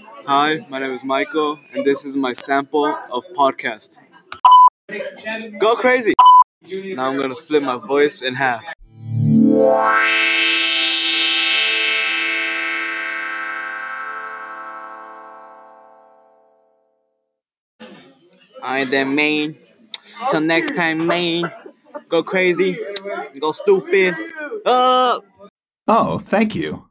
Hi, my name is Michael, and this is my sample of podcast. Go crazy! Now I'm gonna split my voice in half. I then main. Till next time, main. Go crazy. Go stupid. Uh. Oh, thank you.